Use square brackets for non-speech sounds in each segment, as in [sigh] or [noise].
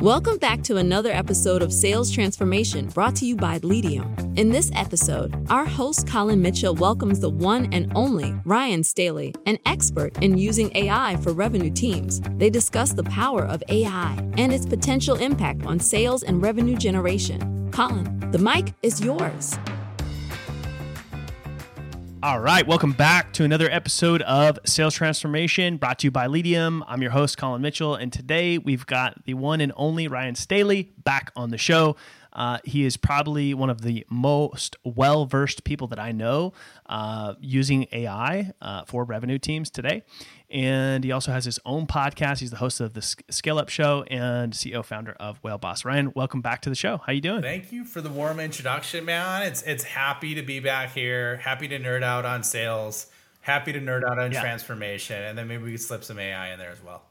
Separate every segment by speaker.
Speaker 1: Welcome back to another episode of Sales Transformation brought to you by Leadium. In this episode, our host Collin Mitchell welcomes the one and only Ryan Staley, an expert in using AI for revenue teams. They discuss the power of AI and its potential impact on sales and revenue generation. Collin, the mic is yours.
Speaker 2: All right, welcome back to another episode of Sales Transformation brought to you by Leadium. I'm your host, Collin Mitchell, and today we've got the one and only Ryan Staley back on the show. Uh, he is probably one of the most well versed people that I know uh, using AI uh, for revenue teams today. And he also has his own podcast. He's the host of the Scale Up Show and CEO founder of Whale Boss. Ryan, welcome back to the show. How you doing?
Speaker 3: Thank you for the warm introduction, man. It's it's happy to be back here. Happy to nerd out on sales. Happy to nerd out on yeah. transformation, and then maybe we can slip some AI in there as well.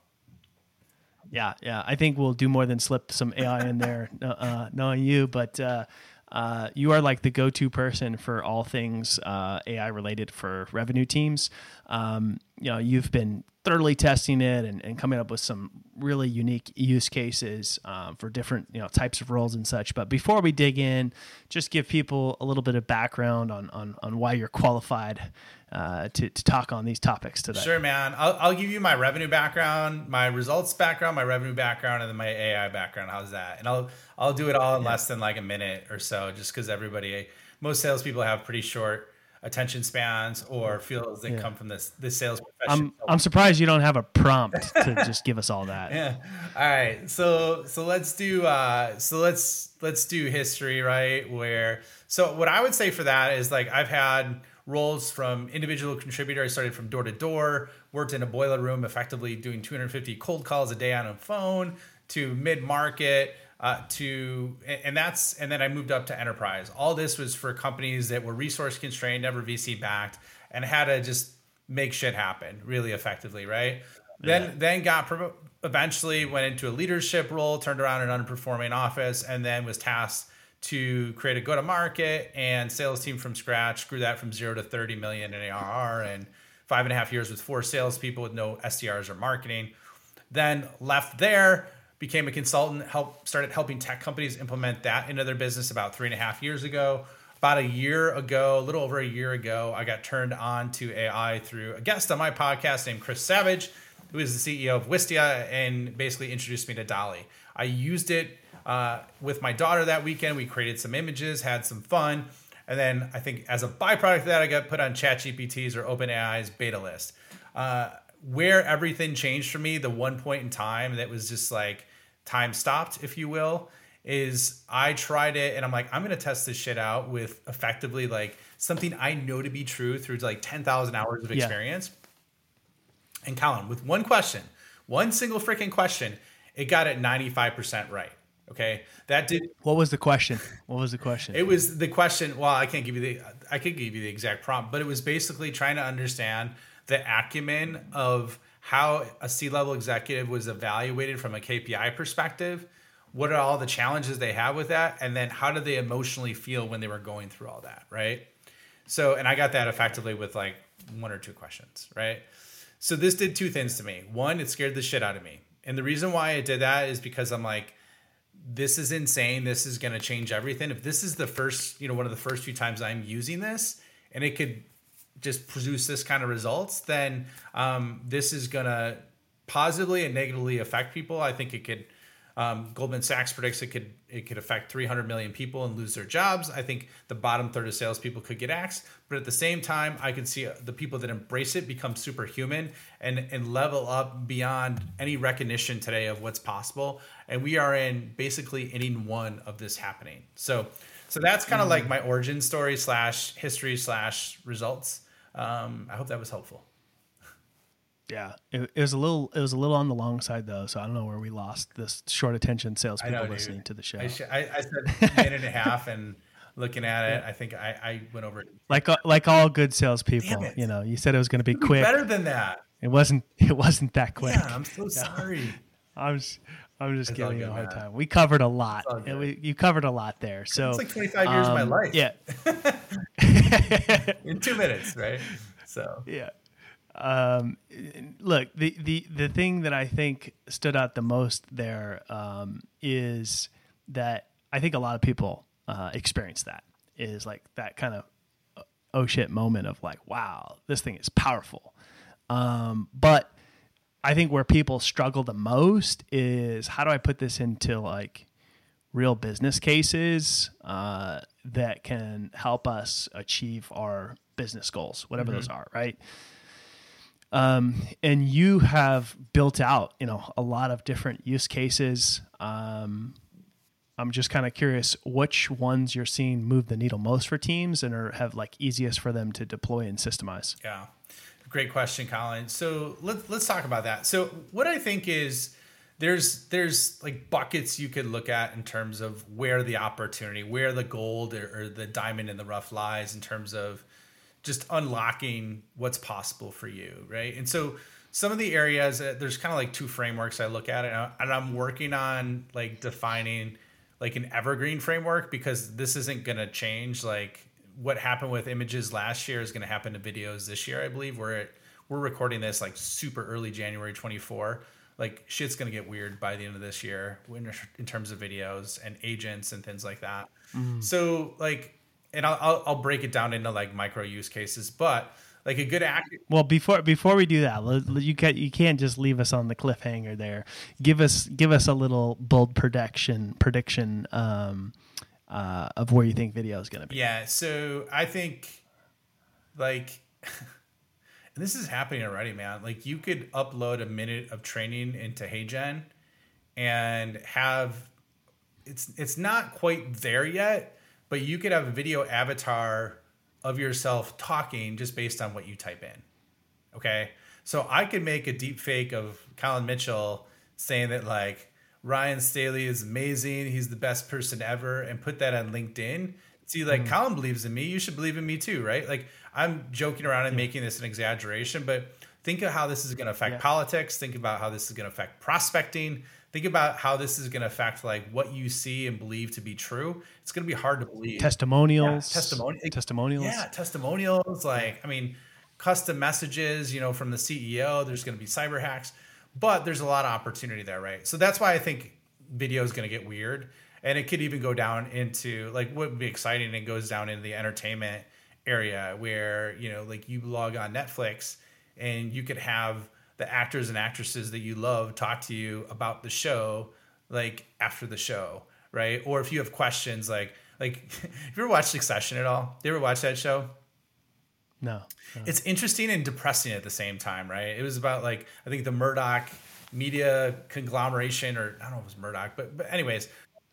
Speaker 2: Yeah, yeah. I think we'll do more than slip some AI in there, [laughs] uh, uh, knowing you. But uh, uh, you are like the go-to person for all things uh, AI related for revenue teams. Um, you know, you've been thoroughly testing it and, and coming up with some really unique use cases um, for different you know types of roles and such. But before we dig in, just give people a little bit of background on on, on why you're qualified uh, to, to talk on these topics today.
Speaker 3: Sure, man. I'll, I'll give you my revenue background, my results background, my revenue background, and then my AI background. How's that? And I'll I'll do it all in yeah. less than like a minute or so, just because everybody, most salespeople have pretty short attention spans or feel as they yeah. come from this this sales
Speaker 2: profession. I'm I'm surprised you don't have a prompt [laughs] to just give us all that.
Speaker 3: Yeah. All right. So so let's do uh so let's let's do history, right? Where so what I would say for that is like I've had roles from individual contributor. I started from door to door, worked in a boiler room, effectively doing 250 cold calls a day on a phone to mid market uh, to and that's and then I moved up to enterprise. All this was for companies that were resource constrained, never VC backed, and had to just make shit happen really effectively, right? Yeah. Then then got eventually went into a leadership role, turned around an underperforming office, and then was tasked to create a go to market and sales team from scratch. Grew that from zero to thirty million in ARR and five and a half years with four salespeople with no SDRs or marketing. Then left there became a consultant, help started helping tech companies implement that into their business about three and a half years ago. About a year ago, a little over a year ago, I got turned on to AI through a guest on my podcast named Chris Savage, who is the CEO of Wistia, and basically introduced me to DALL-E. I used it uh, with my daughter that weekend. We created some images, had some fun. And then I think as a byproduct of that, I got put on ChatGPT's or OpenAI's beta list. Uh, where everything changed for me, the one point in time that was just like time stopped, if you will, is I tried it and I'm like, I'm gonna test this shit out with effectively like something I know to be true through like 10,000 hours of experience. Yeah. And Collin, with one question, one single freaking question, it got it 95% right. Okay. That did.
Speaker 2: What was the question? What was the question?
Speaker 3: It was the question. Well, I can't give you the, I could give you the exact prompt, but it was basically trying to understand the acumen of how a C level executive was evaluated from a KPI perspective. What are all the challenges they have with that? And then how did they emotionally feel when they were going through all that? Right. So, and I got that effectively with like one or two questions. Right. So this did two things to me. One, it scared the shit out of me. And the reason why it did that is because I'm like, this is insane. This is going to change everything. If this is the first, you know, one of the first few times I'm using this and it could just produce this kind of results, then um, this is going to positively and negatively affect people. I think it could. Um, Goldman Sachs predicts it could it could affect 300 million people and lose their jobs. I think the bottom third of salespeople could get axed, but at the same time, I could see the people that embrace it become superhuman and and level up beyond any recognition today of what's possible. And we are in basically inning one of this happening. So so that's kind of mm. like my origin story slash history slash results. Um, I hope that was helpful.
Speaker 2: Yeah, it, it, was a little it was a little on the long side though, so I don't know where we lost this short attention salespeople know, listening to the show. I,
Speaker 3: sh- I, I said a [laughs] minute and a half, and looking at it, I think I, I went over.
Speaker 2: Like uh, like all good salespeople, you know, you said it was going to be quick.
Speaker 3: Better than that.
Speaker 2: It wasn't. [laughs] It wasn't that quick.
Speaker 3: Yeah, I'm so [laughs] sorry.
Speaker 2: I'm just, I'm just it's giving you a hard time. We covered a lot. And We, you covered a lot there. So
Speaker 3: it's like 25 years um, of my um, life.
Speaker 2: Yeah. [laughs] [laughs]
Speaker 3: In two minutes, right? So
Speaker 2: yeah. Um, look, the, the, the thing that I think stood out the most there um, is that I think a lot of people uh, experience that is like that kind of uh, oh shit moment of like, wow, this thing is powerful. Um, but I think where people struggle the most is how do I put this into like real business cases uh, that can help us achieve our business goals, whatever mm-hmm. those are, right? Um, and you have built out, you know, a lot of different use cases. Um, I'm just kind of curious which ones you're seeing move the needle most for teams and are have like easiest for them to deploy and systemize.
Speaker 3: Yeah, great question, Collin. So let's let's talk about that. So what I think is there's there's like buckets you could look at in terms of where the opportunity, where the gold or, or the diamond in the rough lies in terms of just unlocking what's possible for you, right? And so some of the areas uh, there's kind of like two frameworks I look at it, and I'm working on like defining like an evergreen framework because this isn't going to change. Like what happened with images last year is going to happen to videos this year, I believe. We're we're recording this like super early January 24. Like shit's going to get weird by the end of this year in, in terms of videos and agents and things like that. Mm. So like, and I'll, I'll I'll break it down into like micro use cases, but like a good act.
Speaker 2: Well, before before we do that, you can you can't just leave us on the cliffhanger there. Give us give us a little bold prediction prediction um, uh, of where you think video is going to be.
Speaker 3: Yeah, so I think like. [laughs] and this is happening already, man. Like you could upload a minute of training into HeyGen and have it's it's not quite there yet, but you could have a video avatar of yourself talking just based on what you type in. Okay. So I could make a deep fake of Collin Mitchell saying that like Ryan Staley is amazing, he's the best person ever, and put that on LinkedIn. See, like mm. Collin believes in me, you should believe in me too, right? Like I'm joking around and yeah. making this an exaggeration, but think of how this is going to affect yeah. politics. Think about how this is going to affect prospecting think about how this is going to affect like what you see and believe to be true. It's going to be hard to believe.
Speaker 2: Testimonials,
Speaker 3: yeah, testimonials,
Speaker 2: testimonials.
Speaker 3: Yeah, testimonials. Like, I mean, custom messages. You know, from the CEO. There's going to be cyber hacks, but there's a lot of opportunity there, right? So that's why I think video is going to get weird, and it could even go down into like what would be exciting. It goes down into the entertainment area where you know, like you log on Netflix and you could have the actors and actresses that you love talk to you about the show like after the show right or if you have questions like like [laughs] have you ever watched succession at all do you ever watch that show
Speaker 2: no,
Speaker 3: no, it's interesting and depressing at the same time right it was about like i think the murdoch media conglomeration or i don't know if it was murdoch but but anyways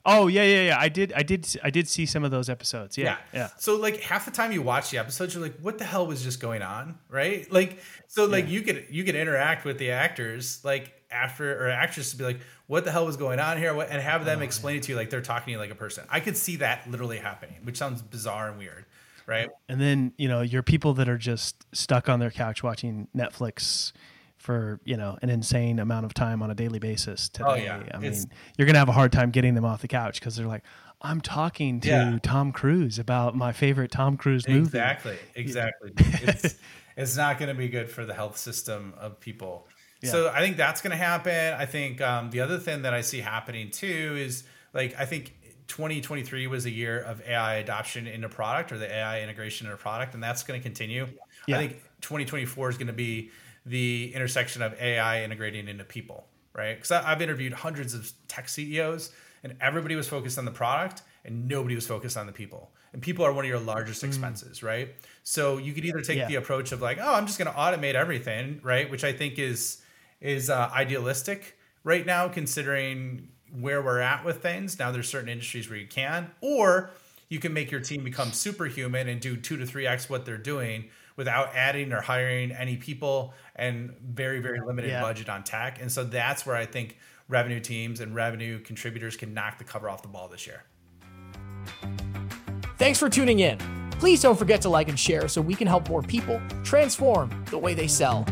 Speaker 2: Oh yeah, yeah, yeah. I did, I did, I did see some of those episodes. Yeah, yeah. yeah.
Speaker 3: So like half the time you watch the episodes, you're like, "What the hell was just going on?" Right? Like, so like yeah. you could you could interact with the actors like after or actresses to be like, "What the hell was going on here?" what, and have them oh, explain it to you like they're talking to you like a person. I could see that literally happening, which sounds bizarre and weird, right?
Speaker 2: And then you know, you're people that are just stuck on their couch watching Netflix for you know an insane amount of time on a daily basis today. Oh, yeah. I it's, mean, you're gonna have a hard time getting them off the couch because they're like, I'm talking to yeah. Tom Cruise about my favorite Tom Cruise movie.
Speaker 3: Exactly, [laughs] exactly. it's, [laughs] it's not going to be good for the health system of people. Yeah. So I think that's going to happen. I think um, the other thing that I see happening too is like I think 2023 was a year of AI adoption into product or the AI integration in a product, and that's going to continue. Yeah. I think 2024 is going to be the intersection of AI integrating into people, right? Because I've interviewed hundreds of tech CEOs, and everybody was focused on the product, and nobody was focused on the people. And people are one of your largest mm. expenses, mm. right? So you could either take yeah. the approach of like, oh, I'm just going to automate everything, right? Which I think is is uh, idealistic right now, considering where we're at with things. Now there's certain industries where you can, or you can make your team become superhuman and do two to three x what they're doing without adding or hiring any people and very very limited yeah. budget on tech. And so that's where i think revenue teams and revenue contributors can knock the cover off the ball this year.
Speaker 4: Thanks for tuning in. Please don't forget to like and share so we can help more people transform the way they sell